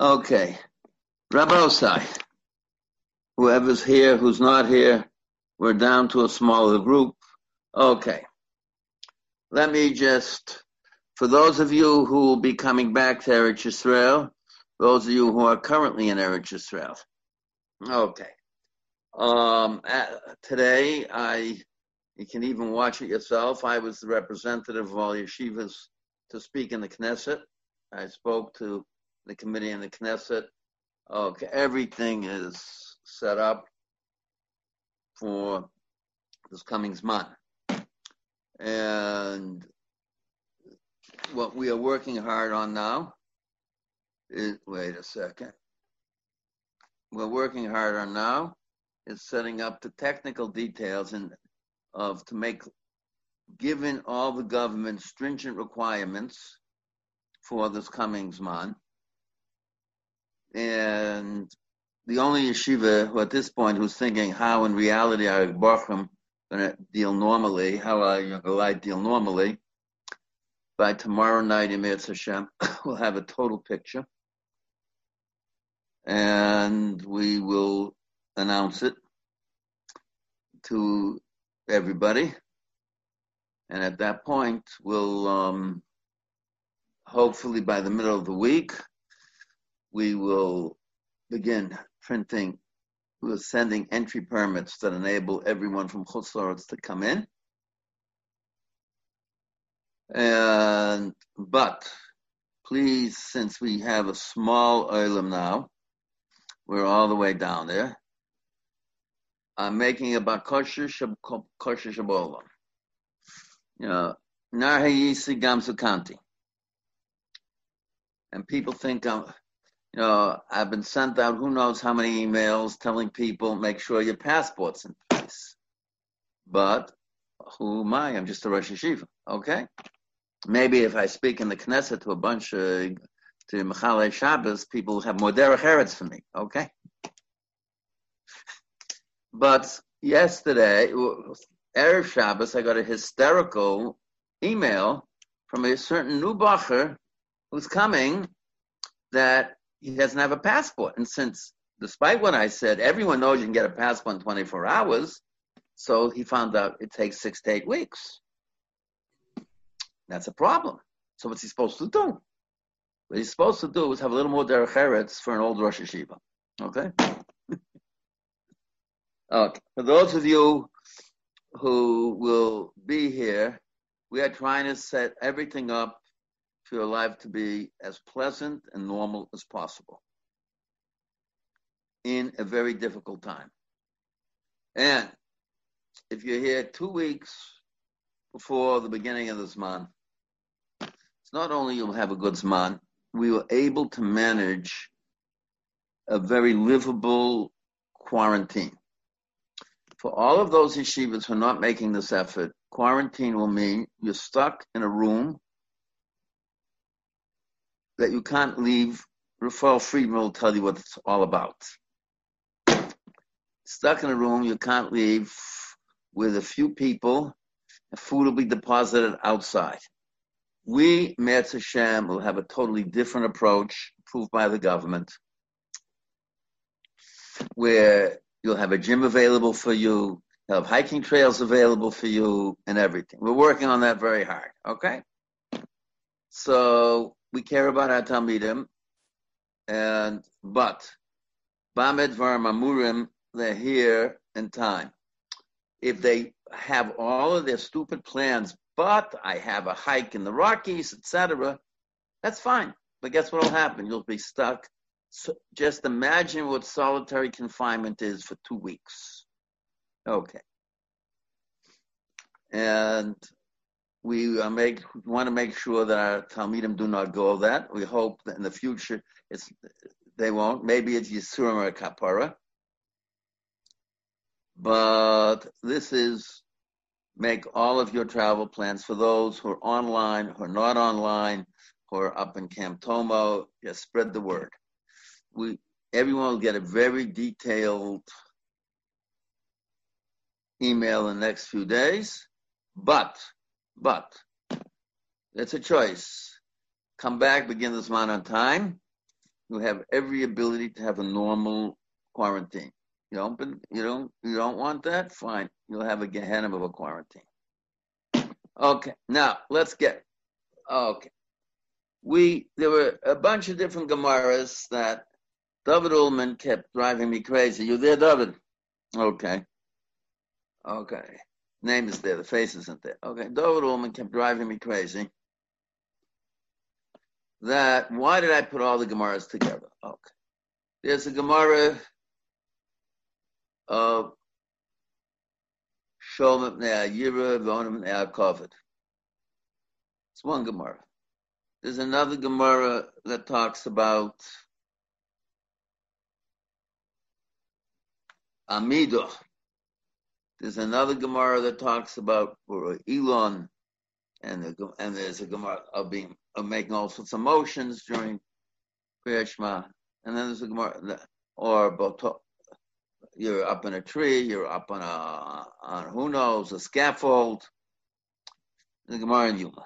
Okay. Rabbi Osai, whoever's here, who's not here, we're down to a smaller group. Okay. Let me just, for those of you who will be coming back to Eretz Yisrael, those of you who are currently in Eretz Yisrael. Okay. Um, uh, today, I, you can even watch it yourself. I was the representative of all yeshivas to speak in the Knesset. I spoke to the committee in the Knesset. Okay, everything is set up for this coming month. And what we are working hard on now is, wait a second. We're working hard on now is setting up the technical details and of to make given all the government stringent requirements for this coming Zman. And the only yeshiva who at this point who's thinking how in reality are Bochum going to deal normally, how are Yogalite deal normally, by tomorrow night in Hashem, we'll have a total picture. And we will announce it to everybody. And at that point, we'll um, hopefully by the middle of the week, we will begin printing. We're sending entry permits that enable everyone from Chutzlaritz to come in. And but please, since we have a small oilam now, we're all the way down there. I'm making a bakosher kosher shabolam. You know, narhayisi gamsukanti. And people think I'm, you know, I've been sent out who knows how many emails telling people make sure your passport's in place. But who am I? I'm just a Rosh Yeshiva. Okay. Maybe if I speak in the Knesset to a bunch of to Mechalei Shabbos, people have more derech eretz for me. Okay. But yesterday, Erev Shabbos, I got a hysterical email from a certain new bacher who's coming that he doesn't have a passport. And since, despite what I said, everyone knows you can get a passport in 24 hours, so he found out it takes six to eight weeks. That's a problem. So what's he supposed to do? What he's supposed to do is have a little more derech eretz for an old Rosh Yeshiva. Okay? okay. For those of you who will be here, we are trying to set everything up for your life to be as pleasant and normal as possible in a very difficult time. And if you're here two weeks before the beginning of this month, it's not only you'll have a good Zman, we were able to manage a very livable quarantine. For all of those yeshivas who are not making this effort, quarantine will mean you're stuck in a room that you can't leave. Rafael Friedman will tell you what it's all about. Stuck in a room you can't leave with a few people, food will be deposited outside. We, Metz Hashem, will have a totally different approach approved by the government, where you'll have a gym available for you, you'll have hiking trails available for you, and everything. We're working on that very hard, okay? So we care about our Talmidim, and but Bamed Mamurim, they're here in time. If they have all of their stupid plans, but I have a hike in the Rockies, etc., that's fine. But guess what will happen? You'll be stuck. So just imagine what solitary confinement is for two weeks. Okay. And we uh, make want to make sure that our Talmidim do not go that. We hope that in the future it's they won't. Maybe it's Yisurim or Kapara. But this is make all of your travel plans for those who are online, who are not online, who are up in Camp Tomo. Just spread the word. We everyone will get a very detailed email in the next few days. But but it's a choice. Come back, begin this man on time, you have every ability to have a normal quarantine. You don't, you don't, you don't want that? Fine. You'll have a Gehenna of a quarantine. Okay. Now let's get. Okay. We there were a bunch of different Gemaras that David Ullman kept driving me crazy. You there, David? Okay. Okay. Name is there. The face isn't there. Okay. David Ullman kept driving me crazy. That why did I put all the Gemaras together? Okay. There's a Gemara of Sholem Ibn Yira, Vonim Ibn Kovid. It's one Gemara. There's another Gemara that talks about Amidah. There's another Gemara that talks about Elon, and the, and there's a Gemara of being of making all sorts of motions during Kriyashma, and then there's a Gemara or you're up in a tree, you're up on a on who knows a scaffold. The Gemara in Yoma.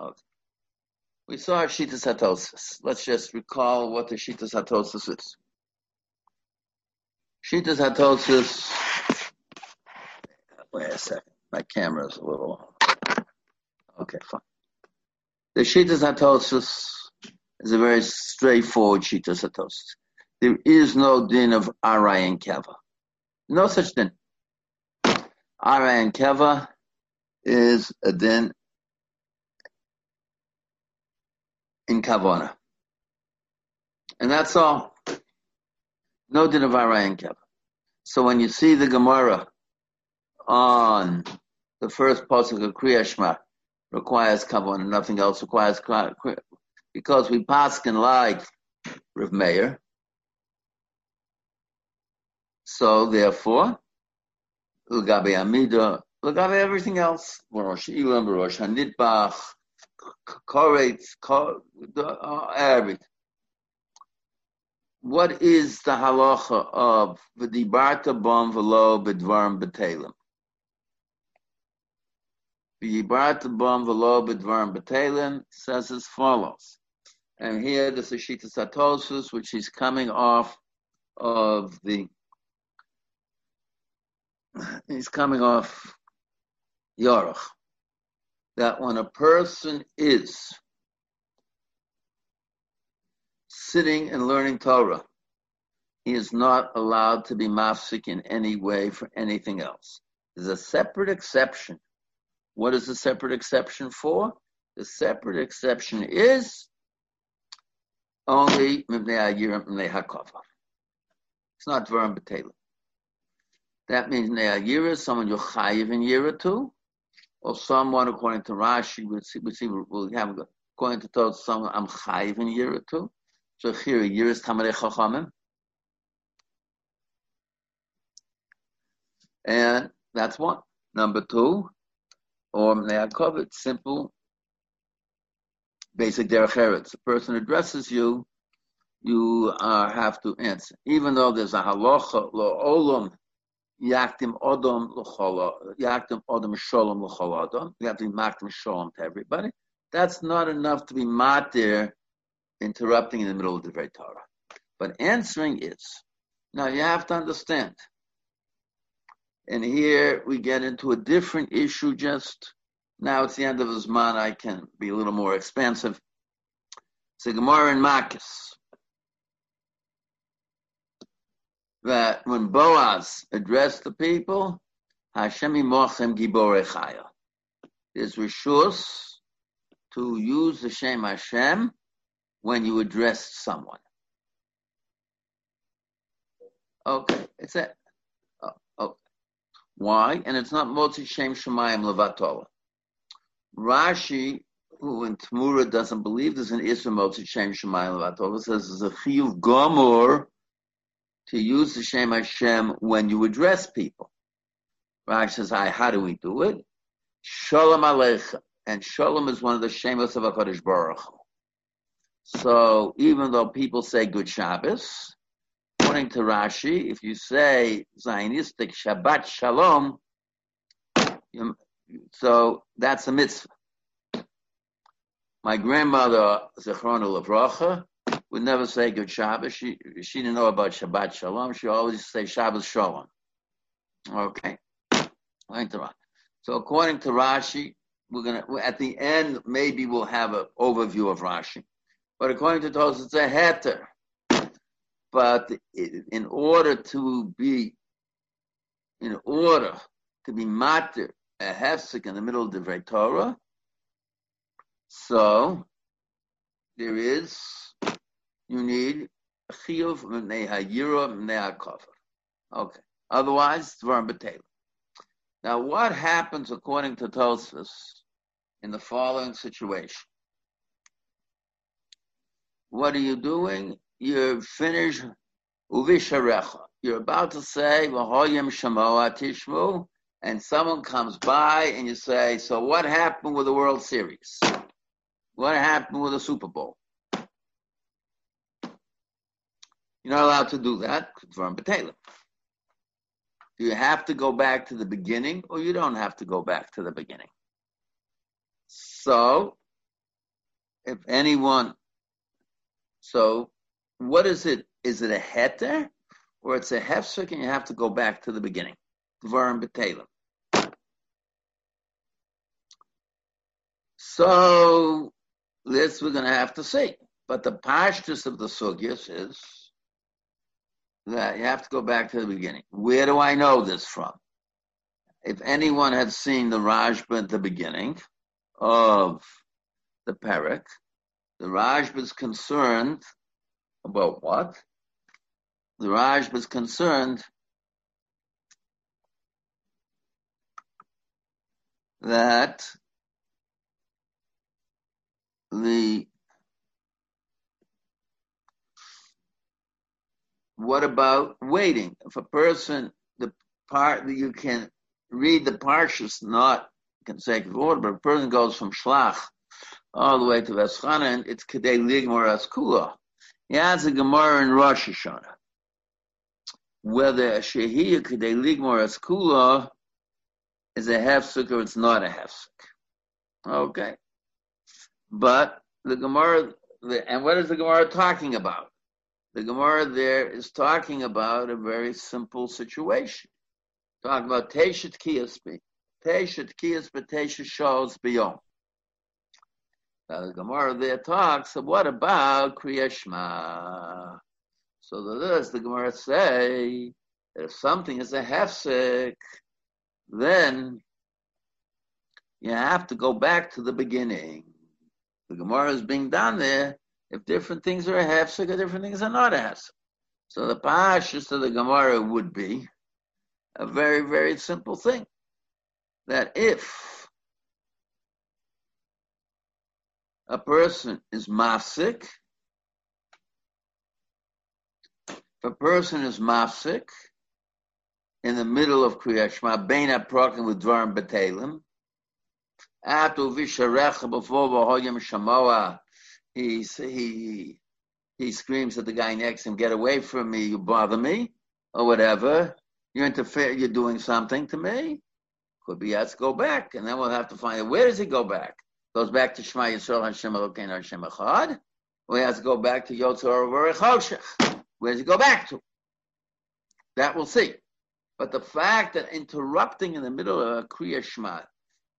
Okay. We saw Shitas Hatosis. Let's just recall what the Shitas Hatosis is. Shitas Hatosis. Wait a second. My camera is a little. Okay, fine. The Shitas Hatosis is a very straightforward Shitas Hatosis. There is no din of Arai and Keva. No such din. Arai and Keva is a din in Kavana. And that's all. No din of Arai and Keva. So when you see the Gemara on the first pasuk of Kriyashma requires Kavana, nothing else requires because we paskin like Rav Meir. So therefore, Lugabe Amida, everything else, Rosh Ilam, Rosh Hanidbach, Koretz, uh, everything what is the halacha of v'dibarta bom v'lo b'dvarim b'telim? V'dibarta bom v'lo b'dvarim b'telim says as follows. And here the Sashita Satosus, which is coming off of the, he's coming off Yorach. That when a person is sitting and learning Torah. He is not allowed to be mafsik in any way for anything else. There's a separate exception. What is the separate exception for? The separate exception is only. It's not Dvarim B'Telim. That means Mibnei Ayira is someone you're chayiv in Yira to, or someone, according to Rashi, we see, we see we'll have, according to Torah, someone I'm chayiv in Yira to. So here, Yiris Tamarei Chachamim. And that's one. Number two, or Neakov, it's simple, basic derech eretz. The person addresses you, you uh, have to answer. Even though there's a halacha, lo olam, yaktim odom yaktim odom sholom l'chol. You have to be maktim sholom to everybody. That's not enough to be matir interrupting in the middle of the very Torah. But answering is. Now you have to understand. And here we get into a different issue just now it's the end of his man. I can be a little more expansive. A Gemara in Makis. That when Boaz addressed the people, Hashem imochem gibore chaya. There's rishus to use the Shem Hashem when you address someone. Okay, it's it. Why? And it's not Motzi Shem Shemayim Levatola. Rashi, who in Tamura doesn't believe there's an Isra Motzi Shem Shemayim Levatola, says there's a Chiyuv Gomor to use the Shem Hashem when you address people. Rashi says, "I how do we do it? Shalom Aleichem. And Shalom is one of the Shemos of HaKadosh Baruch Hu. So even though people say good Shabbos, according to Rashi, if you say Zionistic Shabbat Shalom, so that's a mitzvah. My grandmother, Zechrona Lavracha, would never say good Shabbos. She she didn't know about Shabbat Shalom. She always say Shabbos Shalom. Okay, So according to Rashi, we're gonna at the end maybe we'll have an overview of Rashi, but according to Tosfos, it's a heter. But in order to be, in order to be matir a hefsek in the middle of the Torah, so there is you need chiyuv mnei hayira mnei hakover. Okay. Otherwise, dvarim b'tela. Now, what happens according to Tosfos in the following situation? What are you doing? You're finished uvisharecha. You're about to say v'hoyim shamoa tishmu, and someone comes by and you say, "So what happened with the World Series? What happened with the Super Bowl?" You're not allowed to do that from Batalim. Do you have to go back to the beginning or you don't have to go back to the beginning? So, if anyone, so what is it? Is it a heter or it's a hefsek and you have to go back to the beginning? Dvarim Batalim. So, this we're going to have to see. But the pashtus of the sugyas is that you have to go back to the beginning. Where do I know this from? If anyone had seen the Rashba at the beginning of the Parak, the Rashba is concerned about what? The Raj was concerned that the What about waiting? If a person, the part that you can read the parshas not consecutive order, but a person goes from Shlach all the way to Veschanan, it's Kedei Ligmor Askula. He has a Gemara in Rosh Hashanah. Whether a Shehiyah Kedei Ligmor Askula is a hefsek or it's not a hefsek. Okay. But the Gemara, and what is the Gemara talking about? The Gemara there is talking about a very simple situation. Talking about Teshet Kiyasbi. Teshet Kiyasbi Teshet shows beyond. Now the Gemara there talks of what about Kriyashma? So the this the Gemara say if something is a hefsek, then you have to go back to the beginning. The Gemara is being done there if different things are a hefsek, different things are not a hefsek. So the pashas of the Gemara would be a very, very simple thing. That if a person is masik, if a person is masik in the middle of Kriyashma, Bein Aprokim with Dvarim Batalim, after Visharecha before Vahoyim Shamoah, he he he screams at the guy next to him, "Get away from me! You bother me!" or whatever. You interfere. You're doing something to me. Could be to go back, and then we'll have to find out where does he go back. Goes back to Shema Yisrael Hashem Elokeinu Hashem Echad. He has to go back to Yotzor Choshech. Where does he go back to? That we'll see. But the fact that interrupting in the middle of a Kriya Shema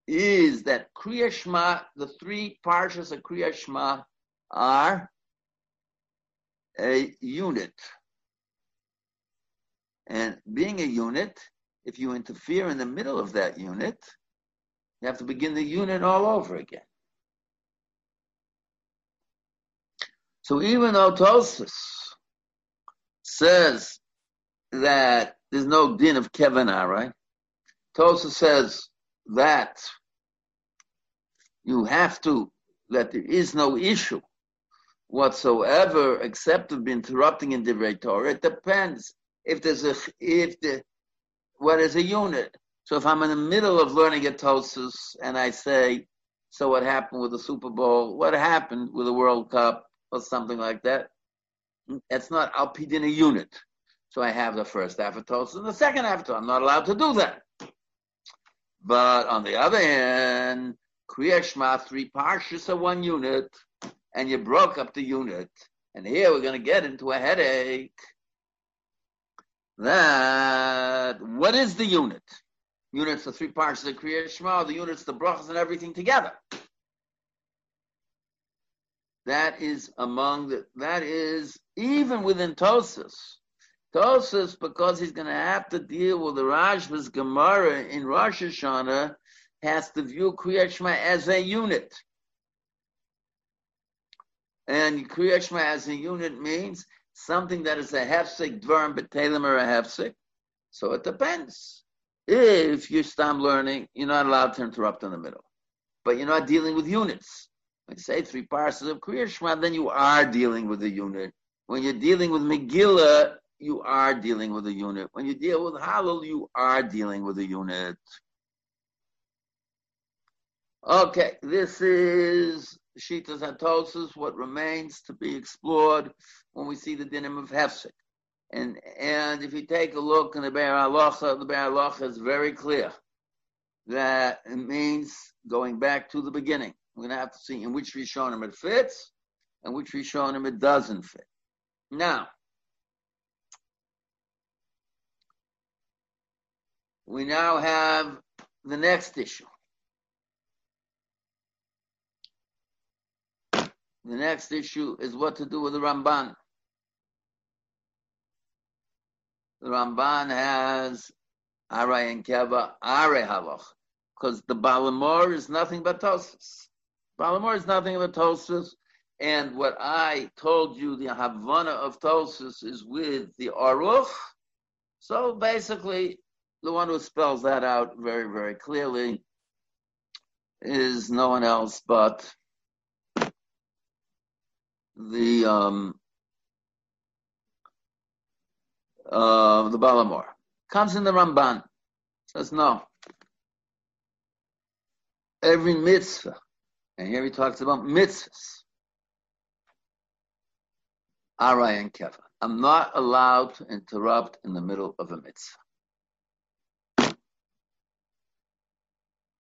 is that Kriya Shema, the three parshas of Kriya Shema are a unit. And being a unit, if you interfere in the middle of that unit, you have to begin the unit all over again. So even though says that there's no din of Kevanah, right? Tosfos says that you have to, that there is no issue whatsoever except be interrupting in the Torah. It depends if there's a if the what is a unit. So if I'm in the middle of learning a Tosfos and I say, so what happened with the Super Bowl? What happened with the World Cup or something like that? It's not I'll in a unit. So I have the first half of Tosfos and the second half of Tosfos. I'm not allowed to do that. But on the other hand, Kriya Shema, three parshas are one unit and you broke up the unit And here we're going to get into a headache. That, what is the unit? Units, the three parts of the Kriya Shema, the units, the brachas, and everything together. That is among the, that is even within Tosus. Tosus, because he's going to have to deal with the Rashba's Gemara in Rosh Hashanah, has to view Kriyat Shema as a unit. And Kriyat Shema as a unit means something that is a hefsek dvarim betelim or a hefsek. So it depends. If you stop learning, you're not allowed to interrupt in the middle. But you're not dealing with units. You say three parses of Kriyat Shema, then you are dealing with a unit. When you're dealing with Megillah, you are dealing with a unit. When you deal with Hallel, you are dealing with a unit. Okay, this is Shitas Hatosis, what remains to be explored when we see the dinim of Hefsek. And and if you take a look in the Biur Halacha, the Biur Halacha is very clear that it means going back to the beginning. We're going to have to see in which Rishonim it fits and which Rishonim it doesn't fit. Now, we now have the next issue. The next issue is what to do with the Ramban. The Ramban has Aray and Keva, Are Halach, because the Baal HaMaor is nothing but Tosus. Baal HaMaor is nothing but Tosus, and what I told you, the Havana of Tosus is with the Aruch. So basically, the one who spells that out very, very clearly is no one else but the um, uh, the Baal HaMaor. Comes in the Ramban. Says no. Every mitzvah, and here he talks about mitzvahs. Arai and Keva. I'm not allowed to interrupt in the middle of a mitzvah.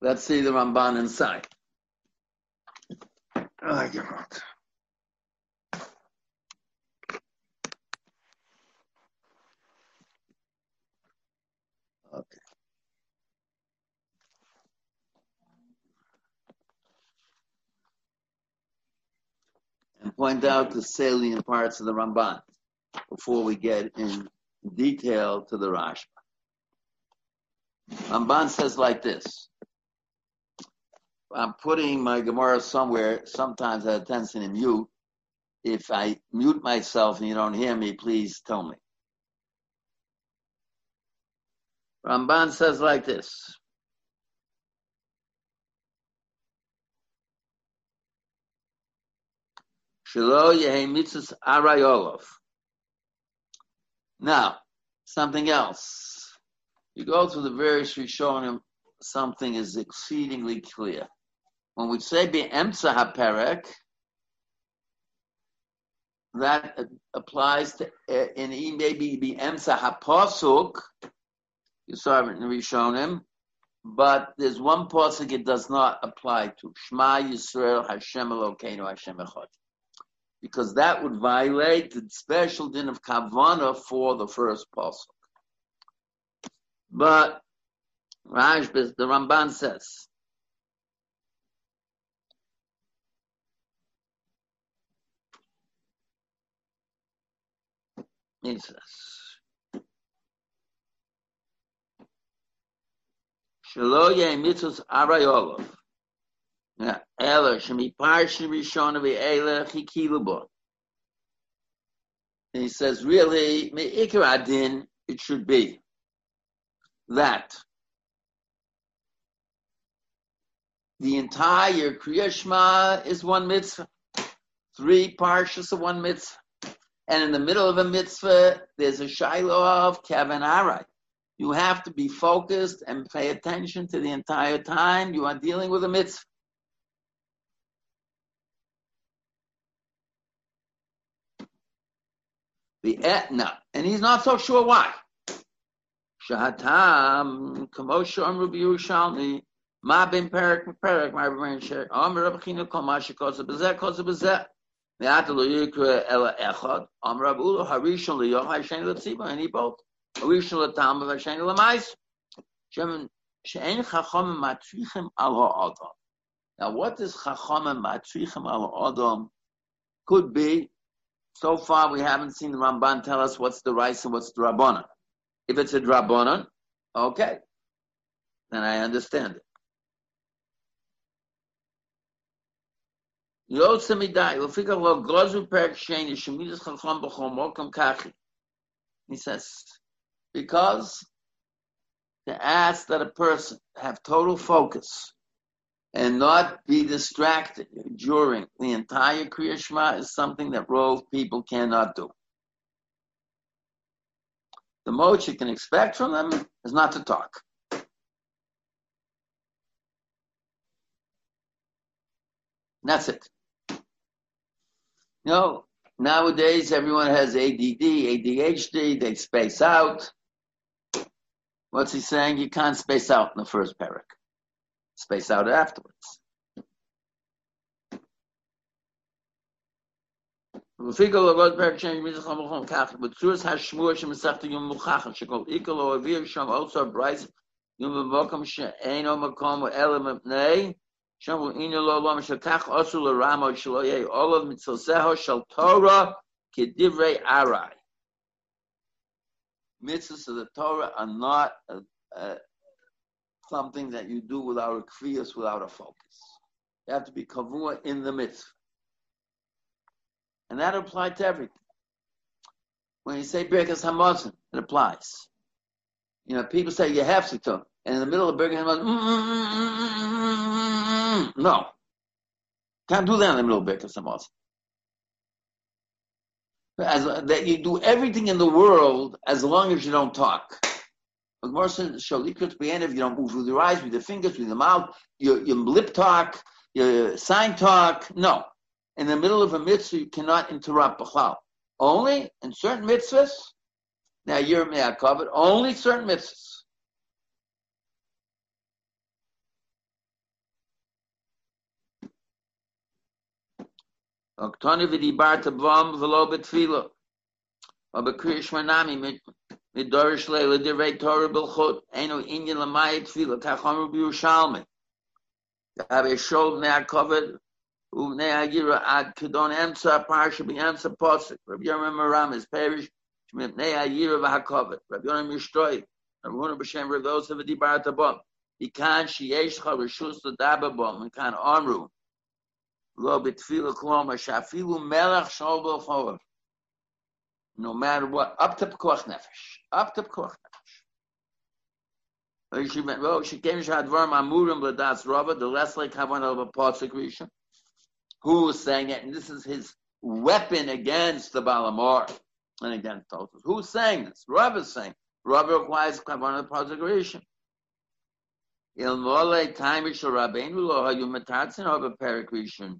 Let's see the Ramban inside. Oh, Okay. And point out the salient parts of the Ramban before we get in detail to the Rashba. Ramban says like this. I'm putting my Gemara somewhere. Sometimes I have a tendency to mute. If I mute myself and you don't hear me, please tell me. Ramban says like this. Now, something else. You go through the various Rishonim, something is exceedingly clear. When we say be emsa haperek, that applies to, eh, in maybe be emsa haposuk, it in Rishonim, but there's one pasuk it does not apply to. Shema Yisrael Hashem Elokeinu Hashem Echad. Because that would violate the special din of Kavana for the first pasuk. But Rashbis, the Ramban says, he says, He says, really, me'ikar adin, it should be that the entire Kriya is one mitzvah, three parshas of one mitzvah, and in the middle of a mitzvah, there's a shiloh of Arai. You have to be focused and pay attention to the entire time you are dealing with a mitzvah. The etna, and he's not so sure why. Shahatam, Kamosha Amru Yerushalmi, Ma bin Perak Perak, my Rabbi Shek, Amr Rabbi Chinu Kol Ma Shekotza Bezeh Kotza lo yikra ela echad. Am Rab Ula harishon liyom ha'shen l'tziba. And he both. Harishon l'tam ha'shen l'mais. Shem she'en. Now what does chacham matrichim al ha'adam could be? So far we haven't seen the Ramban tell us what's the rice and what's the Rabbanan. If it's a Rabbanan, okay. Then I understand it. He says, because to ask that a person have total focus and not be distracted during the entire Kriya Shema is something that Rove people cannot do. The most you can expect from them is not to talk. That's it. You know, nowadays everyone has ADD, ADHD, they space out. What's he saying? You can't space out in the first parak. Space out afterwards. ופיגל לבד פרק שני מזרח המלכון כך, בצורס השמוע שמסכת יום מוכחת, שכל איקל או אוויר שם also ברייס, יום במקום שאינו מקום אלא מפני, שם הוא אינו לא לומר שכך עשו לרמו שלא יהיה עולב מצלסהו של תורה כדברי ארעי. Mitzvahs of the Torah are not a, a, something that you do without a kriyas, without a focus. You have to be kavua in the mitzvah. And that applies to everything. When you say Birkas Hamazon, it applies. You know, people say you have to, and in the middle of Birkas Hamazon, mm, mm, mm, mm, no. Can't do that in the middle of Birkas Hamazon. As, that you do everything in the world as long as you don't talk. But more Shalikut if you don't move with your eyes, with your fingers, with your mouth, your, your lip talk, your sign talk, no in the middle of a mitzvah, you cannot interrupt B'chal. Only in certain mitzvahs, now you're covered, only certain mitzvahs. Oktoni v'dibarta b'vam v'lo b'tfilo. O b'kriyish manami midorish leila direi Torah b'lchut. Eno inyan l'mayit tfilo. Kachom b'Yushalmi. Have a shol covered Uvnei Agira ad Kedon Emsa Parsha B'Emsa Posik. Rabbi Yonah Maram is parish Shmipnei Agira v'Hakovet. Rabbi Yonah Mishtoy. Rabbi Yonah B'Shem Rav Yosef V'Dibar Tabom. Ikan Shiyeshcha Rishus L'Daba Bom. Ikan Amru. Lo B'Tfila Kloma Shafilu Melech Shol B'Chor. No matter what. Up to P'Koch Nefesh. Up to Hadvar Mamurim L'Das Rava. The less like Havan of a Posik Rishon who is saying it, and this is his weapon against the Baal HaMaor and against Tosus. Who's saying this? Rav is saying. Rav requires Kavanah Prosecration. Ilmole Taimish Rabbeinu Lo Hayu Metatzin of a Pericretion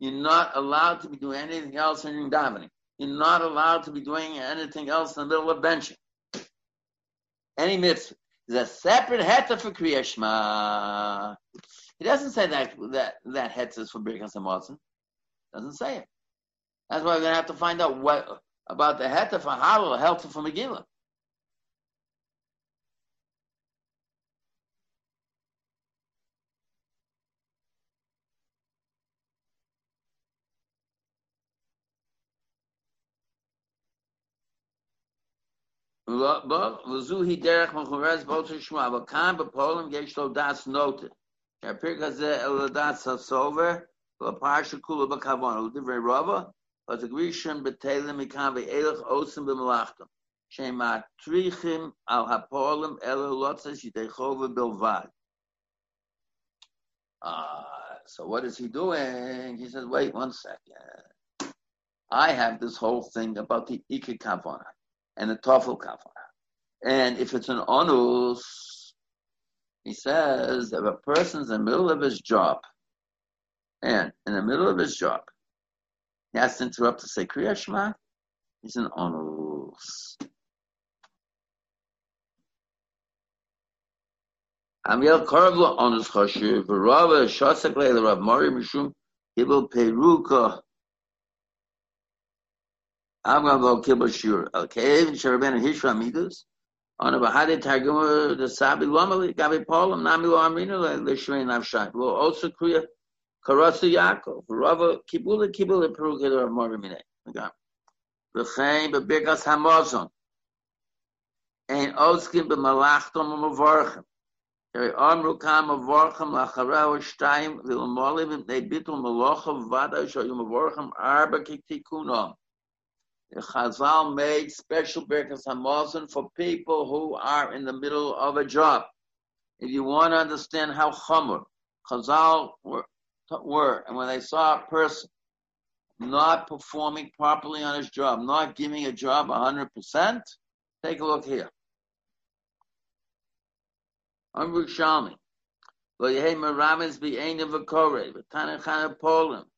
You're not allowed to be doing anything else in davening. You're not allowed to be doing anything else in the middle of benching. Any mitzvah. There's a separate heta for Kriyashma. He doesn't say that that that hetz is for Birkas Hamazon. Doesn't say it. That's why we're gonna have to find out what about the heta for Hallel, helpful for Megillah. וזוהי דרך מחורז באותו שמוע, אבל כאן בפועלם יש לו דס נוטה. שהפרק הזה אל דס הסובר, לפרשה כולה בכוון, לדברי רבה, אז הגרישם בתלם מכאן ואילך עושים במלאכתם, שהם מטריחים על הפועלם אלו לוצס ידחו ובלבד. Uh, so what is he doing? He says, wait one second. I have this whole thing about the Ike Kavana and a Tofel Kavana. And if it's an onus, he says if a person's in the middle of his job, and in the middle of his job, he has to interrupt to say Kriya Shema, he's an onus. Amiel Korvla onus choshev, v'rava shosek leila Rav Mori Mishum, Kibel Peruka, I'm going to go kibbutz shir. Okay, Sharabana Hishra Amidus. On a Bahadi Targum, the Sabi Lomali, Gabi Polam, Nami Lo Amrina, Lishmei Nafshai. Lo also Kriya, Karasu Yaakov, Rava, Kibula Kibula Perukid or Morimine. V'chein b'birkas hamazon. Ein oskin b'malachtom u'mavorchem. Eri amru kam mavorchem lachareu shtayim v'l'molim v'nei bitul malochav vada shoyu mavorchem arba kik tikunom. Chazal made special Birkas Hamazon for people who are in the middle of a job. If you want to understand how Chomer Chazal were, were, and when they saw a person not performing properly on his job, not giving a job 100%, take a look here. Amru Shalmi. Lo yehi merames bi ein of a kore, v'tane chana polim, sho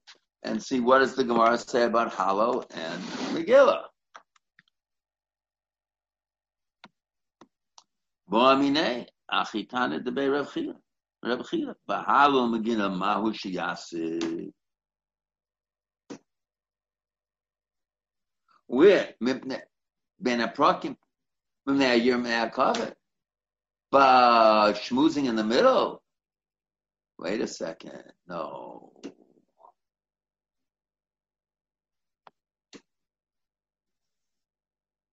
and see what does the Gemara say about Hallel and Megillah. Bo'amine achitane de be. B'Hallel Megillah mahu. Where? Ben Aprokim. But schmoozing in the middle. Wait a second. No.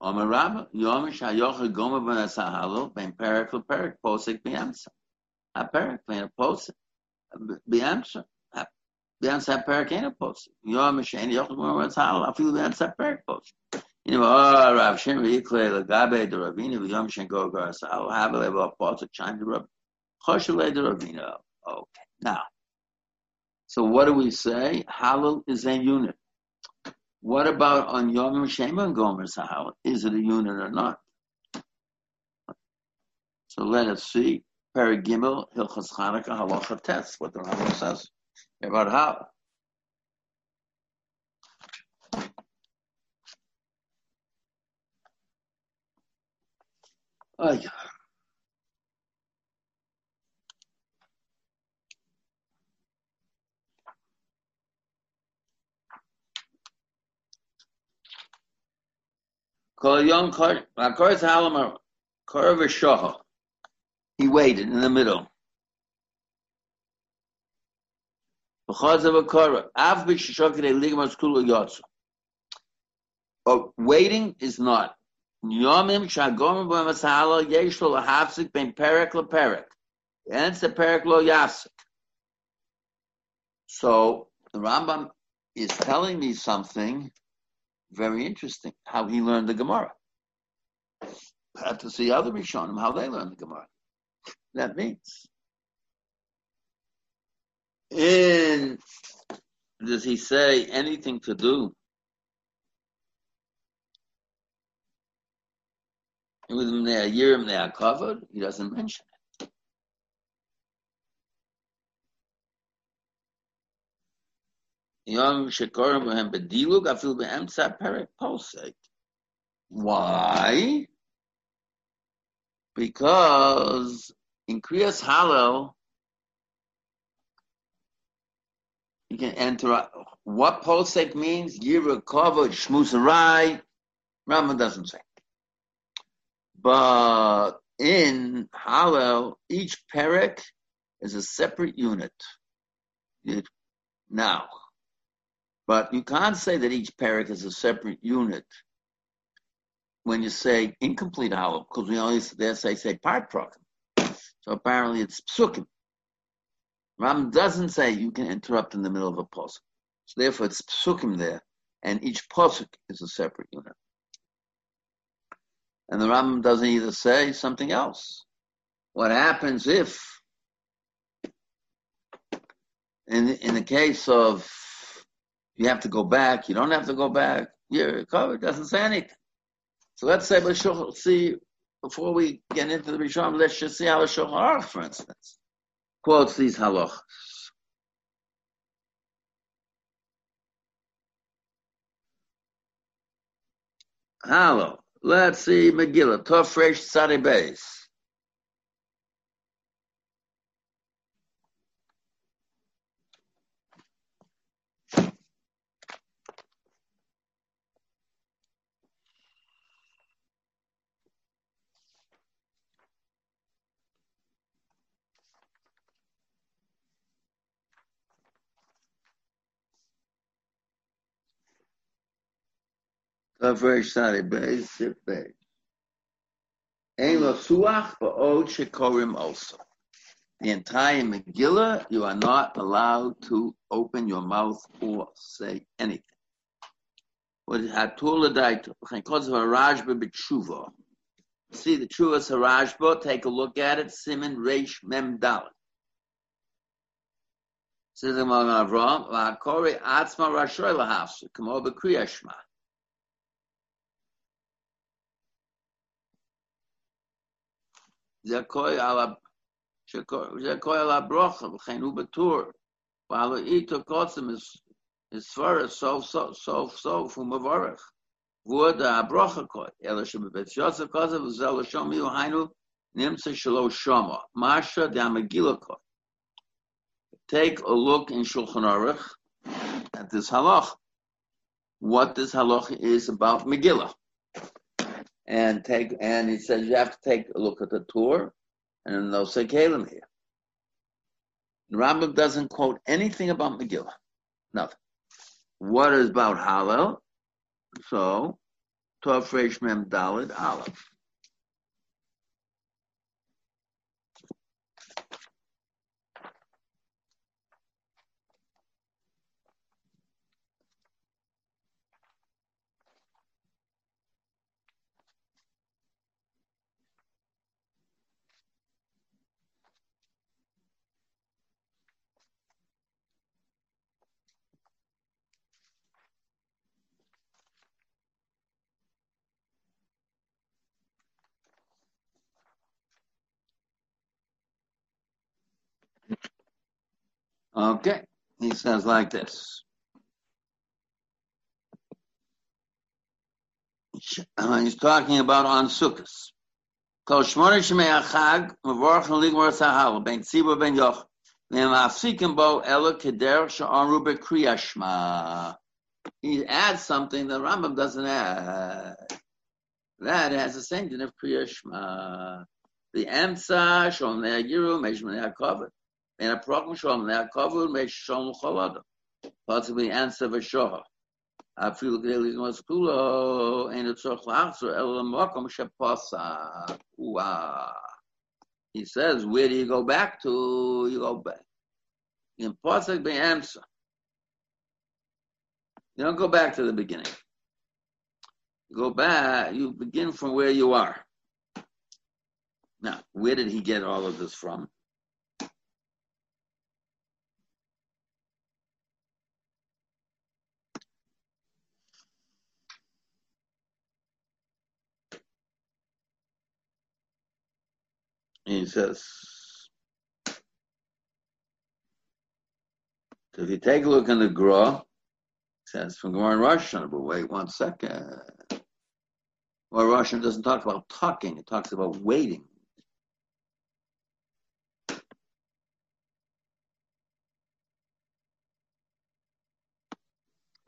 Omer Rabba, Yom Shayoch Goma Ben Asahalo, Ben Perik LePerik, Posik Biamsa. A Perik, Ben Posik, Biamsa. Biamsa Perik ain't a Posik. Yom Shen Yoch Goma Ben Asahalo, I feel Biamsa Perik Posik. You know, oh, ah, Rav Shem Yikle, Lagabe, the Ravina, Yom Shen Go Garasahalo, Havale, Bob Posik, Chan, the Rav, Choshele, the Ravina. Okay, now. So what do we say? Hallel is a unit. What about on Yom Shema and Gomer Sahal? Is it a unit or not? So let us see. Paragimel Hilchas Chanukah Halacha Test. What the Rambam says about how. Oh, yeah. Uh, he waited in the middle. But waiting is not. So the Rambam is telling me something very interesting, how he learned the Gemara. I have to see other Rishonim, how they learned the Gemara. That means. In, does he say anything to do with Yirim they are covered? He doesn't mention it. Why? Because in Kriyas Hallel, you can enter what posek means. Covered shmusarai. Rama doesn't say. But in Hallel, each perek is a separate unit. It, now, but you can't say that each perek is a separate unit when you say incomplete Hallel, because we only there say say part program. So apparently it's psukim. Ram doesn't say you can interrupt in the middle of a posuk. So therefore it's psukim there, and each posuk is a separate unit. And the Rambam doesn't either say something else. What happens if, in in the case of you have to go back, you don't have to go back. Your cover doesn't say anything. So let's say let's see before we get into the Rishon, let's just see how the Aruch, for instance, quotes these halachas. Hello. Let's see Megillah, Tov Resh Tzadi Beis. Tov Resh Tzadi Beis, Sif Beis. Ein lo suach ba'od shekorim also. The entire Megillah, you are not allowed to open your mouth or say anything. See the Chuvas Harajba, take a look at it, Simon Reish Mem Dalet. Says among Avram, V'akori atzma rashoy lahafsu, kamo b'kriyashma. זה כוי על זה כוי על הברוכה, וכן הוא בטור. ועל איתו קוצם ספר סוף סוף סוף סוף הוא מבורך. ועוד הברוכה כוי, אלא שבבית יוסף כוזב וזה לא שומע, היינו נמצא שלא שומע. משהו דהמגילה כוי. Take a look in Shulchan Aruch at this halach. What this halach is about Megillah and take and he says you have to take a look at the tour and they'll say Kalim here. The Rambam doesn't quote anything about Megillah. Nothing. What is about Hallel? So, Tov Reish Mem Dalid Aleph. Okay, he says like this. Uh, he's talking about on Sukkot. Kol shmona shmei achag, mevorach ligmar sahal, ben tziba ben yoch, ve'mafsikim bo ela keder sha'aru bekriyashma. He adds something that Rambam doesn't add. That has same din of kriyashma. The emsa shon le'agiru, meshman ha'kovet in a program shalom now kavur may shalom chalada. Possibly answer v'shoha. Afilu gedeli gmas kulo and it's tzorch la'achzor el l'makom shepasa. Uah. He says, where do you go back to? You go back. In pasuk be'amsa. You don't go back to the beginning. You go back. You begin from where you are. Now, where did he get all of this from? Says, so if you take a look in the Gra, says from Gemara in Russian, but wait one second. Well, Russian doesn't talk about talking, it talks about waiting.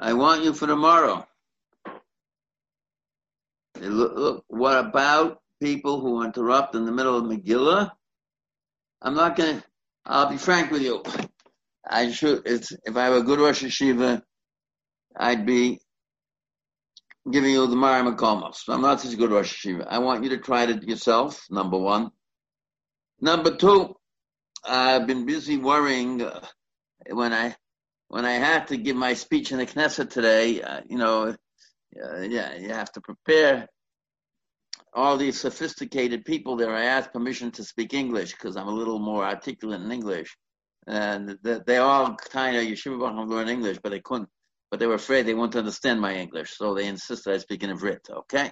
I want you for tomorrow. Look, look, what about people who interrupt in the middle of Megillah? I'm not going to, I'll be frank with you. I should, if I have a good Rosh Yeshiva, I'd be giving you the Mara Makomos. I'm not such a good Rosh Yeshiva. I want you to try it yourself, number one. Number two, I've been busy worrying uh, when I when I had to give my speech in the Knesset today. Uh, you know, uh, yeah, you have to prepare all these sophisticated people there. I asked permission to speak English because I'm a little more articulate in English, and they, they all kind of yeshiva learn English, but they couldn't. But they were afraid they wouldn't understand my English, so they insisted I speak in Ivrit. Okay,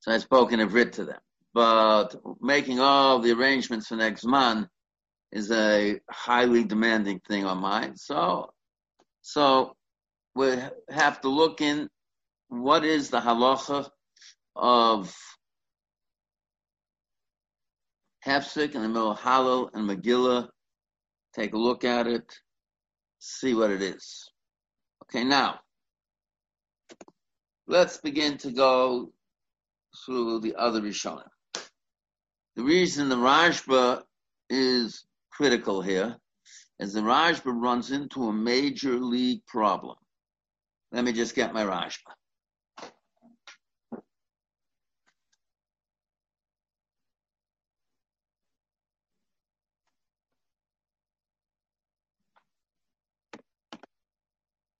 so I spoke in Ivrit to them. But making all the arrangements for next month is a highly demanding thing on mine. So, so we have to look in what is the halacha of Hefsik and the middle of Hallel and Megillah. Take a look at it, see what it is. Okay, now let's begin to go through the other Rishonim. The reason the Rashba is critical here is the Rashba runs into a major league problem. Let me just get my Rashba.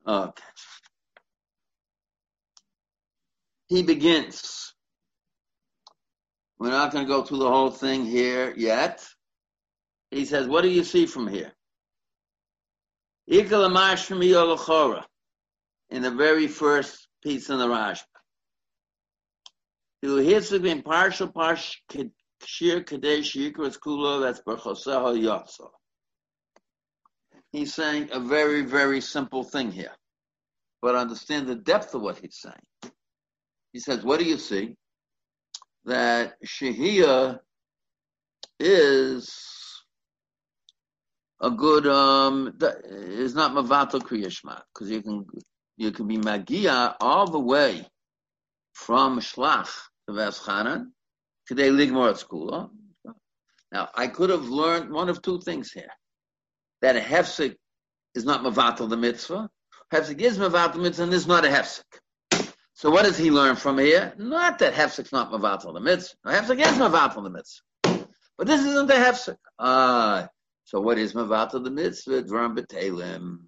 Okay. He begins. We're not going to go through the whole thing here yet. He says, What do you see from here? In the very first piece in the Rashba. in partial parsh shir kadesh yikras kula that's berchoseho yotzo he's saying a very, very simple thing here. But understand the depth of what he's saying. He says, what do you see? That Shahia is a good um is not mavato kriyashma because you can you can be magia all the way from shlach to veschanan today ligmor at school. Now I could have learned one of two things here that a hefsek is not mavatal the mitzvah. Hefsek is mavatal the mitzvah, and this is not a hefsek. So what does he learn from here? Not that hefsek's not mavatal the mitzvah. No, hefsek is mavatal the mitzvah. But this isn't a hefsek. Ah, so what is mavatal the mitzvah? Drum betalim.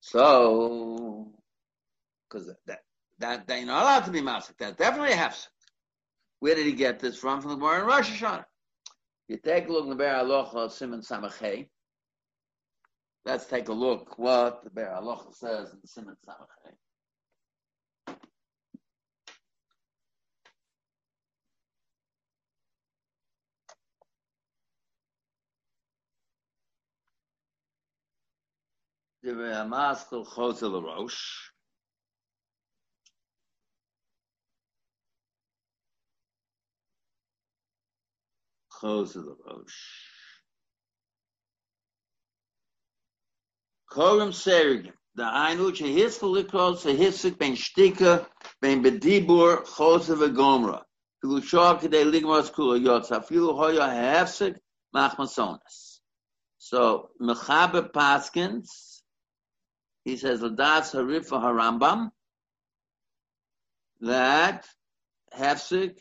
So, because that, that they're not allowed to be masik. That's definitely a hefsek. Where did he get this from? From the Gemara in Rosh Hashanah. You take a look in the Biur Halacha Simon Samachay. Let's take a look what the Biur Halacha says in Simon Samachay. The Maskal Chozel Rosh. Close of the Rosh. Korim Serigim. The Ainu Chehiskel Likol Sehisik Ben Shtika Ben Bedibur Chosev Gomra. Filu shor k'dei ligmos kula yotza. Filu hoya hefsek machmasonis. So, Mechaber Paskins, he says, Ladas Harif for Harambam, that hefsek,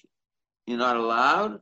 you're not allowed,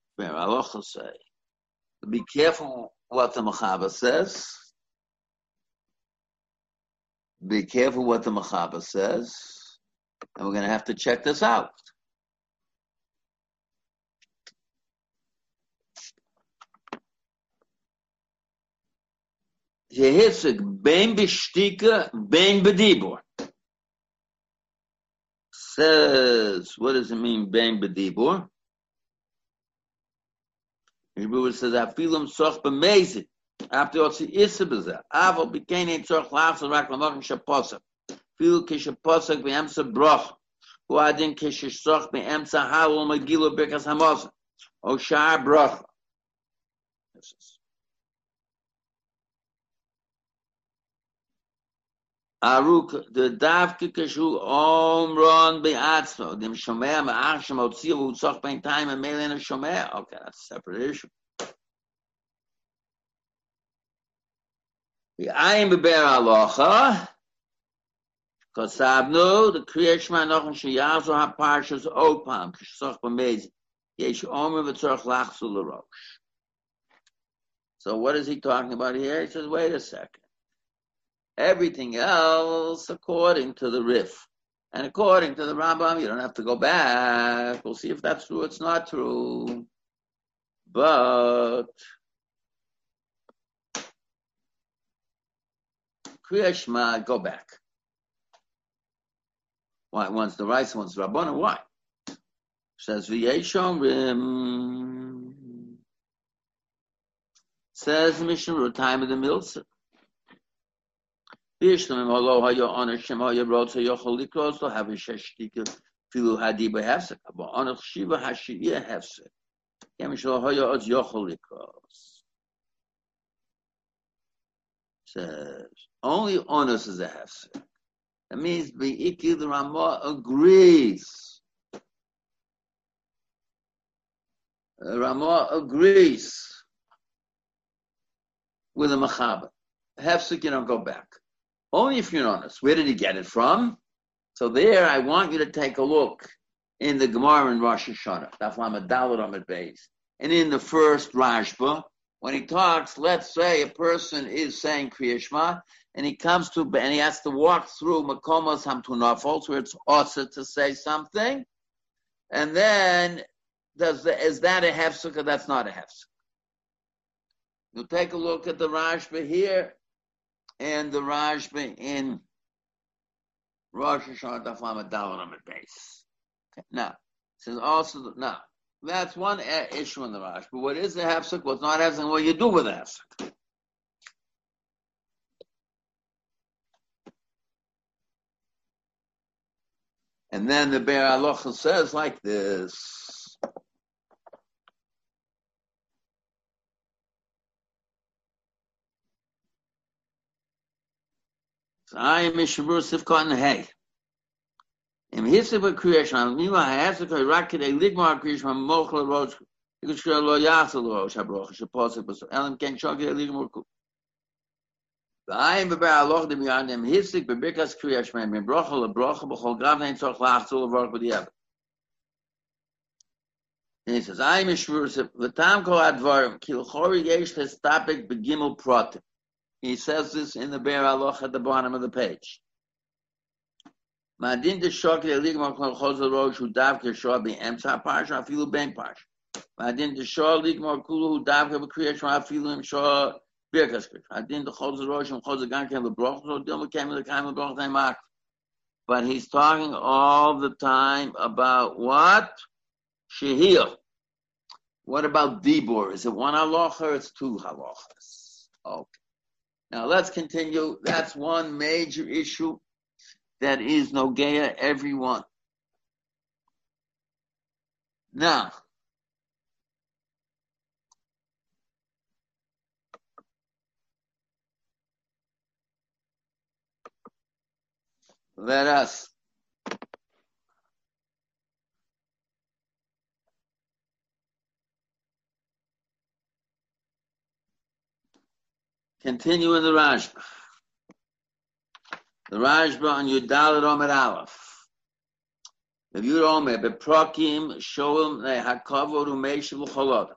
Halacha say? Be careful what the Machaba says. Be careful what the Machaba says. And we're going to have to check this out. Jehitsik ben bestika ben bedibor. Says, what does it mean, ben bedibor? Hebrew says, afilim soch b'mezit. After all, she is he said, I will be keen to have a bizarre. Avo became a tzorch lachs rak lamachim shaposak. Filu kishaposak be'emsa broch. Hu adin kishasoch be'emsa halol magilu birkas hamosa. O shar broch. This is Aruk the davke kashu omron beatzmo dem shomea ma'ach shemotzi hu tzach bein time and mele shomea. Okay, that's a separate issue. The ayin beber alocha kosabnu the kriyashma nochen sheyazu ha parshas opam kishach b'mez yesh omer v'tzorch lachzu l'rosh. So what is he talking about here? He says, wait a second. Everything else according to the Rif. And according to the Rambam, you don't have to go back. We'll see if that's true. It's not true. But Kriyashma, go back. Why? One's the rice, one's the Rabbana. Why? Says V'yeshomrim. Says Mishnah, time of the Milsa. Honor shema haya rotza yochol have a abo honor shiva hashiya says only honors is a hefsek that means Be'iki the Ramah agrees. Ramah agrees with the Machaba hefsek you don't go back only if you're honest. Where did he get it from? So there, I want you to take a look in the Gemara in Rosh Hashanah, Daf Lamed Dalet Amid Beis, and in the first Rashba, when he talks, let's say a person is saying Kriyashma, and he comes to, and he has to walk through Makomos Hamtunafos, where it's also to say something, and then does the, is that a hefsek or that's not a hefsek? You take a look at the Rashba here, and the Rashba in Rosh Hashanah Daf Lamed Amid Beis. Now, says also now that's one issue in the Rash. But what is the hefsek? What's not hefsek? What you do with the? And then the Biur Halacha says like this. Zay mishbur sif kon hay. Im hisse ve kriyash an mi va hasse ke rak de ligma kriyash man mochl roch. Ik shol lo yas lo roch a broch she posse bus elm ken shog de ligma ku. Zay im ba loch de mi an im be bekas kriyash man mi brochl broch be khol grav vor. And he says, I'm a shvur, the time ko advarim, kil chori yesh le stapik begimu protim. He says this in the Be'er Aloch at the bottom of the page. Madin de shok rosh parsha afilu ben parsha. Madin de shor afilu im shor birkas. Madin de rosh gan so kem broch mak. But he's talking all the time about what? Shehiyah. What about Dibor? Is it one halacha or it's two halachas? Okay. Now let's continue. That's one major issue that is Nogea everyone. Now, let us continue in the Rashba. The Rashba on Yudalit Omer Aleph. If you Omer, Beprokim, Shoel, Hakavod, Umeshiv, Cholod.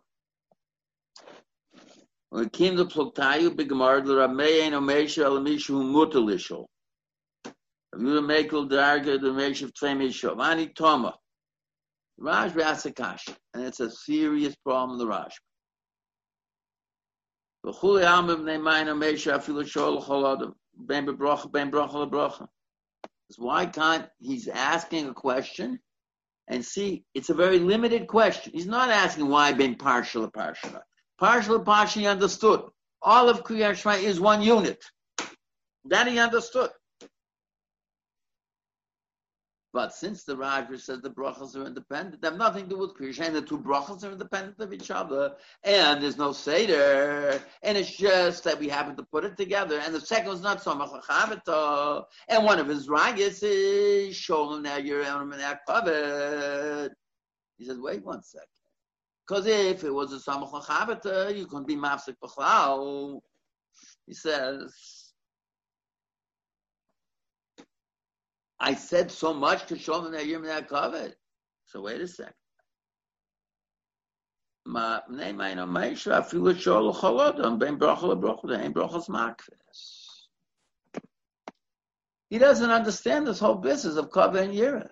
When it came to Pluktayu, Bigmar, the Ramein, Umeshiv, Alamishu, Mutalishol. If you Mekel, Darga, the Umeshiv, Tvemisho. Mani Toma. Rashba Asakash. And it's a serious problem, in the Rashba. V'chuli amim neimayna meisha afilu shol choladim ben bebrocha ben brocha lebrocha. Why can't he's asking a question and see it's a very limited question. He's not asking why ben partial partial. Partial partial he understood. All of Kriyat Shema is one unit. That he understood. But since the Raja says the brachas are independent, they have nothing to do with Kriya, and the two brachas are independent of each other, and there's no Seder, and it's just that we happen to put it together, and the second is not Somach and one of his ragas is Sholem now you're covered. He says, wait one second. Because if it was a Samach you couldn't be Mafsik B'chlau. He says, I said so much to show them that you're covered. So wait a second. He doesn't understand this whole business of cover and yira.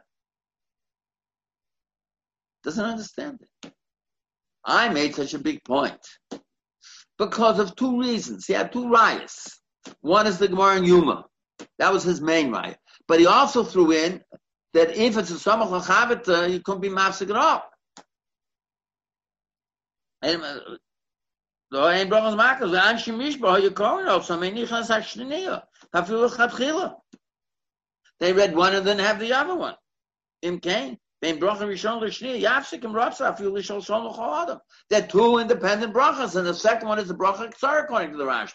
Doesn't understand it. I made such a big point because of two reasons. He had two riots. One is the Gemara and Yoma. That was his main riot. But he also threw in that if it's a sum of Lachavita, uh, you can't be Mavsik at all. They read one and then have the other one. They're two independent brachas, and the second one is the bracha sorry, according to the Rash.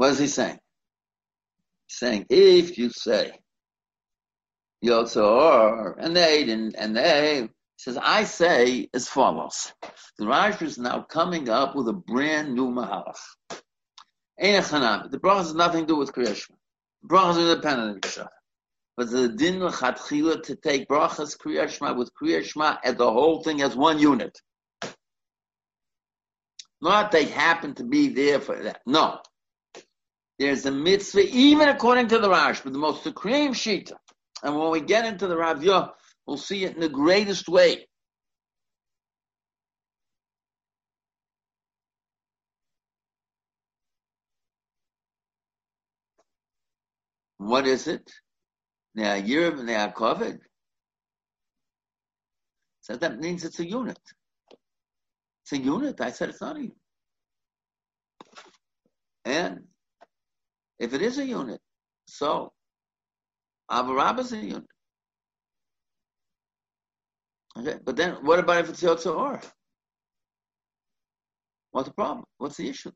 What is he saying? He's saying, if you say Yotzor, and they didn't, and they, he says, I say as follows. The Raj is now coming up with a brand new Mahalach. The brachas has nothing to do with Kriyashma. The brachas are independent of each other. But the din l'chatchila to take brachas Kriyashma with Kriyashma and the whole thing as one unit. Not they happen to be there for that. No. There's a mitzvah, even according to the Rash, but the most supreme shita. And when we get into the Rav Yah, we'll see it in the greatest way. What is it? Now you're now covered. So that means it's a unit. It's a unit. I said it's not a unit. And if it is a unit, so Avarab is a unit. Okay, but then what about if it's Yotza Or? What's the problem? What's the issue?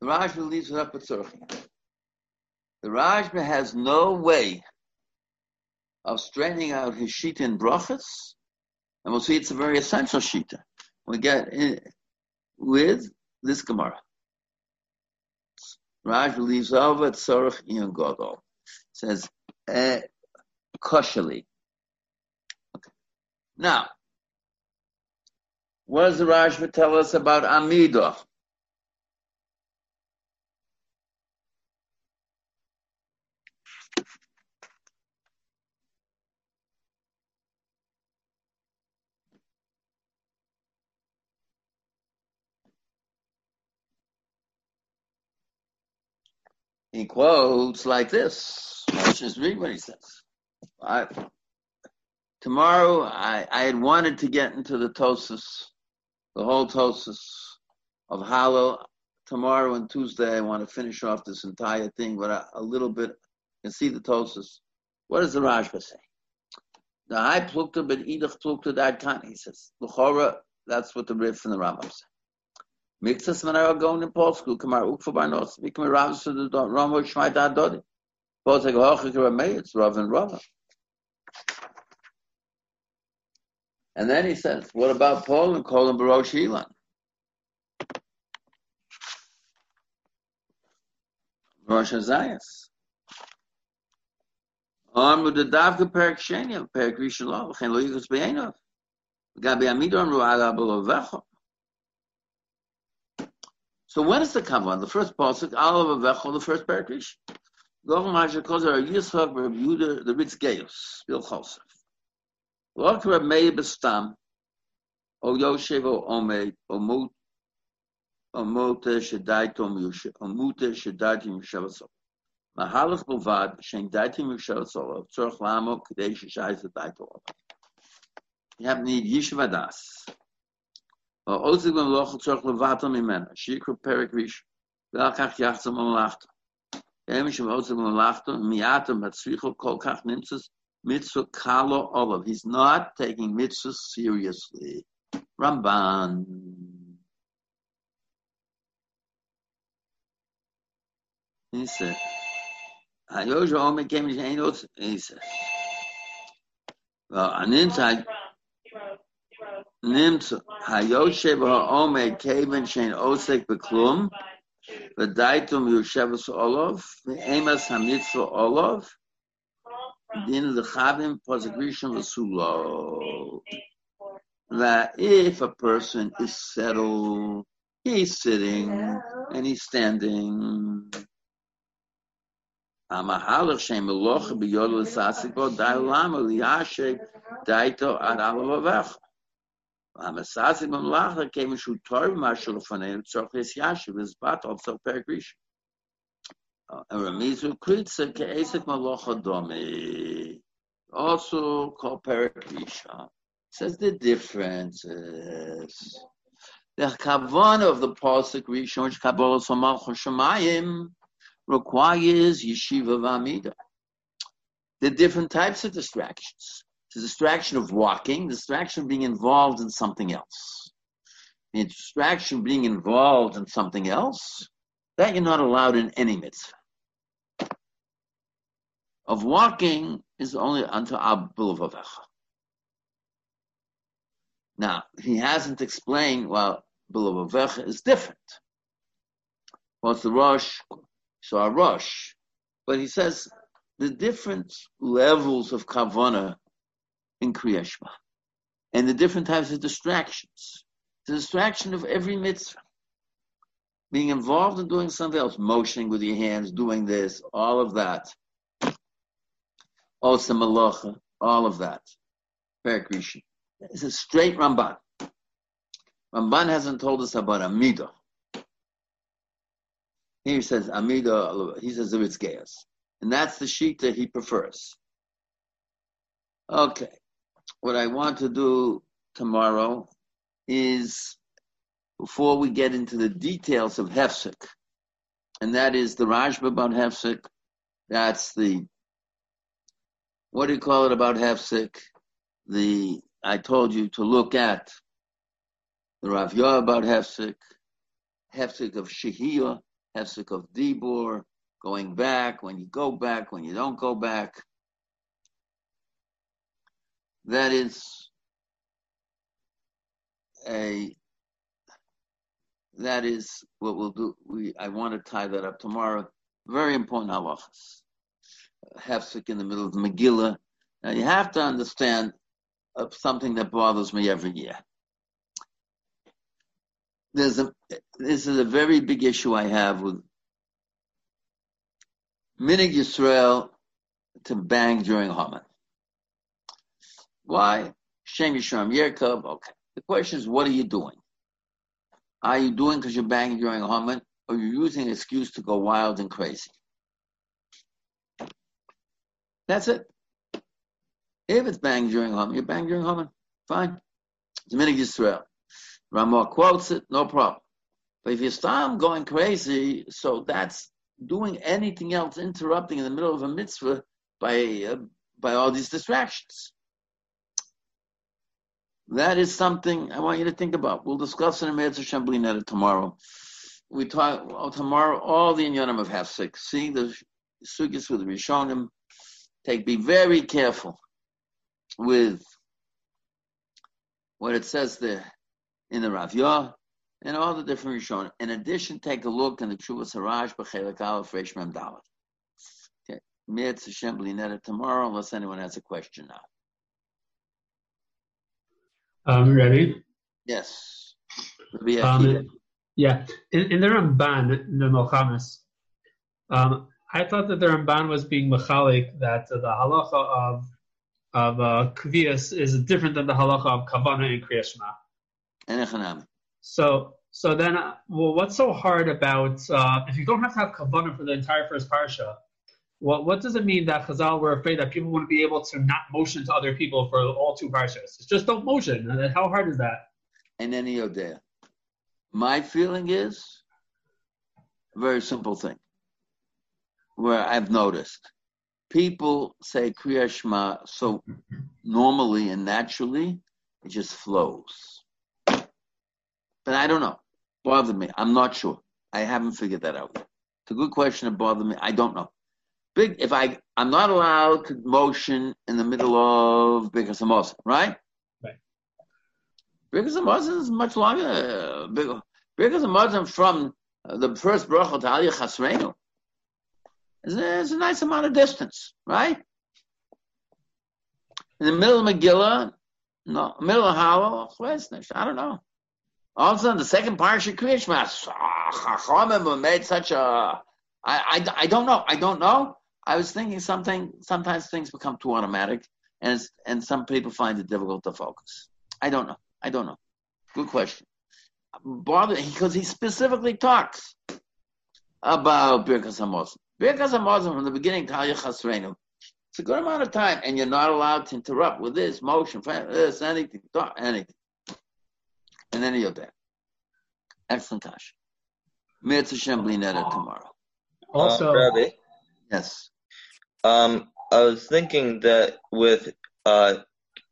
The Rajma leaves it up with. The Rajma has no way of straightening out his shita in brachas, and we'll see it's a very essential shita. We get with this Gemara. Raj leaves over tzorach iyon godol. Says eh, koshali. Okay. Now, what does the Rashba tell us about Amidah? He quotes like this. Let's just read what he says. I, tomorrow, I, I had wanted to get into the Tosis, the whole Tosis of Hallel. Tomorrow and Tuesday, I want to finish off this entire thing, but a, a little bit, and see the Tosis. What does the Rashba say? The high plukta, but idach plukta dad kan. He says, L'chora, that's what the riff and the Rambam say. Going in nos, we come to the Shmai Dodi. Rameh, it's Rav and. And then he says, what about Paul and Kol and Barosh Ilan? Rosh. Arm with the Davka Perik Shenya, Perik Rishon Chen Lo Yigus Be'enov. Gabi Amidon Ru'ala Belovecho. So when is the kavan? The first pasuk, Alav Avecho, the first parakrish. Gogol Masha Kozer Yitzchak Reb Yehuda the Ritz Geos Bil Chosef. Lok Reb Meir Bestam O Yoshev O Omed O Mut O Mote Shedaitom Yoshev O Mute Shedaitim Yoshev Mahalach Bovad Shen Daitim Yoshev Solov Tzorch Lamo Kdei Sheshai Zedaitom You have need Yishuv Das. הם שמעוזג במלאכתו, מיעטם הצריכו כל כך נמצא mitzvah kalo olav. He's not taking mitzvah seriously. Ramban. He said, Hayoja Omer came to Enos, he said, well, an inside, nimmt hayoshev ha'omed keven shein osek beklum v'daitum yosheves olov v'emas hamitzvah olov din lechavim posegrishan v'sulo that if a person is settled, he's sitting and he's standing. Amahalach shem meloch b'yod l'sasiko da'olam liyashe daito ad alavavech. Also pergrish. Uh, Ramizu malocha domi. Also called pergrisha. Says the differences. The kavan of the pasuk rishon which kabbalah somalcho shemayim requires yeshiva v'amida. The different types of distractions the distraction of walking, the distraction of being involved in something else. The distraction being involved in something else, that you're not allowed in any mitzvah. Of walking is only unto Abul Vavecha. Now, he hasn't explained, well, Bilavavecha is different. What's the Rosh? So a Rosh. But he says the different levels of Kavana in Kriyashma. And the different types of distractions. The distraction of every mitzvah. Being involved in doing something else, motioning with your hands, doing this, all of that. Also malacha, all of that. Parakrishi. It's a straight Ramban. Ramban hasn't told us about Amida. He says Amida, he says it's Gaius. And that's the sheet that he prefers. Okay what I want to do tomorrow is before we get into the details of Hefsek, and that is the Rashba about Hefsek. That's the what do you call it about Hefsek? The I told you to look at the Rav Yah about Hefsek, Hefsek of Shehiyah, Hefsek of Dibur, going back, when you go back, when you don't go back that is a that is what we'll do. We I want to tie that up tomorrow. Very important halachas. Hefsek in the middle of Megillah. Now you have to understand of something that bothers me every year. There's a this is a very big issue I have with Minig Yisrael to bang during Haman. Why? Shem Yisrael Yerkab. Okay. The question is, what are you doing? Are you doing because you're banging during a Haman, or you're using an excuse to go wild and crazy? That's it. If it's banging during Haman, you're banging during Haman. Fine. It's Minig Yisrael. Ramah quotes it, no problem. But if you start going crazy, so that's doing anything else, interrupting in the middle of a mitzvah by uh, by all these distractions. That is something I want you to think about. We'll discuss in Meretz Hashem tomorrow. We talk well, tomorrow all the inyanim of Hefsek. See the sugis with Rishonim. Take be very careful with what it says there in the Rav Yah and all the different Rishonim. In addition, take a look in the Chuvas Haraj B'Chelik Aleph Reish Mem. Okay, Meretz Hashem Blinetta tomorrow, unless anyone has a question now. Um, ready? Yes. Um, yeah. In, in the Ramban, in the Milchamis, um, I thought that the Ramban was being mechalik that uh, the halacha of of uh, kvias is different than the halacha of kavana and kriyashma. So so then, uh, well, what's so hard about uh, if you don't have to have kavana for the entire first parsha? What what does it mean that Chazal were afraid that people wouldn't be able to not motion to other people for all two parshas? It's just don't motion. How hard is that? And then Yodea. My feeling is a very simple thing. Where I've noticed people say Kriya Shema so normally and naturally it just flows. But I don't know. Bothered me. I'm not sure. I haven't figured that out. It's a good question. It bothered me. I don't know big if I I'm not allowed to motion in the middle of Birkas Hamazon, right? Right. Birkas Hamazon is much longer. Birkas Hamazon from uh, the first bracha to Aliyah Chasreinu. It's a nice amount of distance, right? In the middle of Megillah, no, middle of Hallel, I don't know. All of a sudden, the second parsha Kriyashma, ah, Chachamim made such a. I, I, I don't know. I don't know. I was thinking something. Sometimes things become too automatic, and and some people find it difficult to focus. I don't know. I don't know. Good question. Bother because he specifically talks about Birkas Hamazon. Birkas Hamazon from the beginning, Talia Chasreinu. It's a good amount of time, and you're not allowed to interrupt with this motion, this, anything, talk, anything. And then you're there. Excellent, Kash. Mirz Hashem tomorrow. Also, uh, yes. Um, I was thinking that with uh,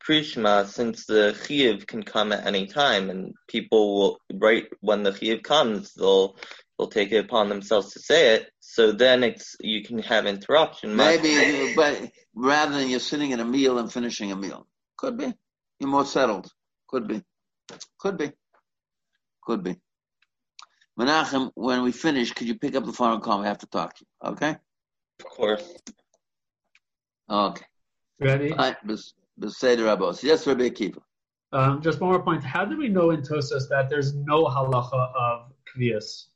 Krishma, since the Chiv can come at any time, and people will, right when the Chiv comes, they'll they'll take it upon themselves to say it. So then it's you can have interruption. Maybe, but rather than you're sitting at a meal and finishing a meal, could be. You're more settled. Could be. Could be. Could be. Menachem, when we finish, could you pick up the phone and call me? I have to talk to you. Okay? Of course. Okay. Ready? Abos. Yes, Rabbi Akiva. Um, just one more point. How do we know in Tosas that there's no halacha of kvias?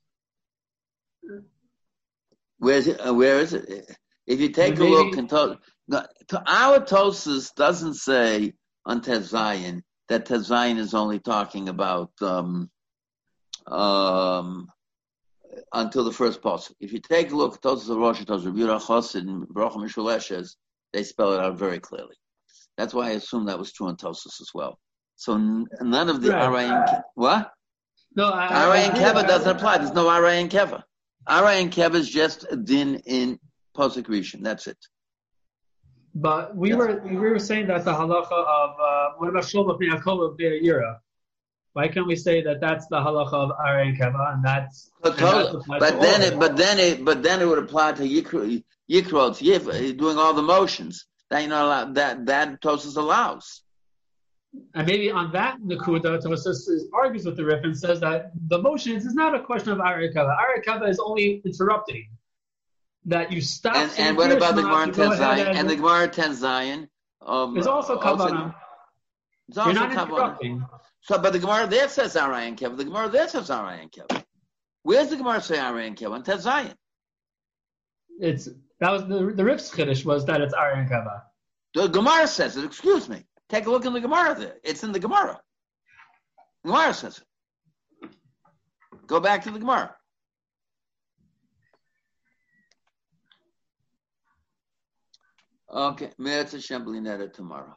Where is it? Uh, where is it? If you take Maybe, a look and to, to our Tosas doesn't say on Tezayin that Tezayin is only talking about um, um, until the first pasuk. If you take a look Tosas of Rosh Tosas Rabbi Chosid and Baruch Mishuleshes, they spell it out very clearly. That's why I assume that was true in Tosas as well. So none of the right. Arayin what? No, Arayin Keva doesn't apply. There's no Arayin Keva. Arayin Keva is just a din in pasuk Rishon. That's it. But we yes. were we were saying that the halacha of uh, what about Shlomo Yaakov Yira? Why can't we say that that's the halacha of Arayin Keva and that's, but, and that's but then it, but then it but then it would apply to Yikro Yikrot Yif doing all the motions. That you know that that Tosus allows. and maybe on that Nakuda, Tosus argues with the Rif and says that the motions is not a question of Arikava. Arikava is only interrupting. That you stop. And, and what about the Gemara Ten Zion? And the Gemara Ten Zion um, is also Kavanah. It's also You're not Kavanah. interrupting. So, but the Gemara there says Arayan Kev. The Gemara there says Arayan Kev. Where's the Gemara say Arayan Kev? On Zion. It's that was the the Rif's Kiddush was that it's Aryan Kava. The Gemara says it. Excuse me. Take a look in the Gemara there. It's in the Gemara. Gemara says it. Go back to the Gemara. Okay, Meretz Hashem tomorrow.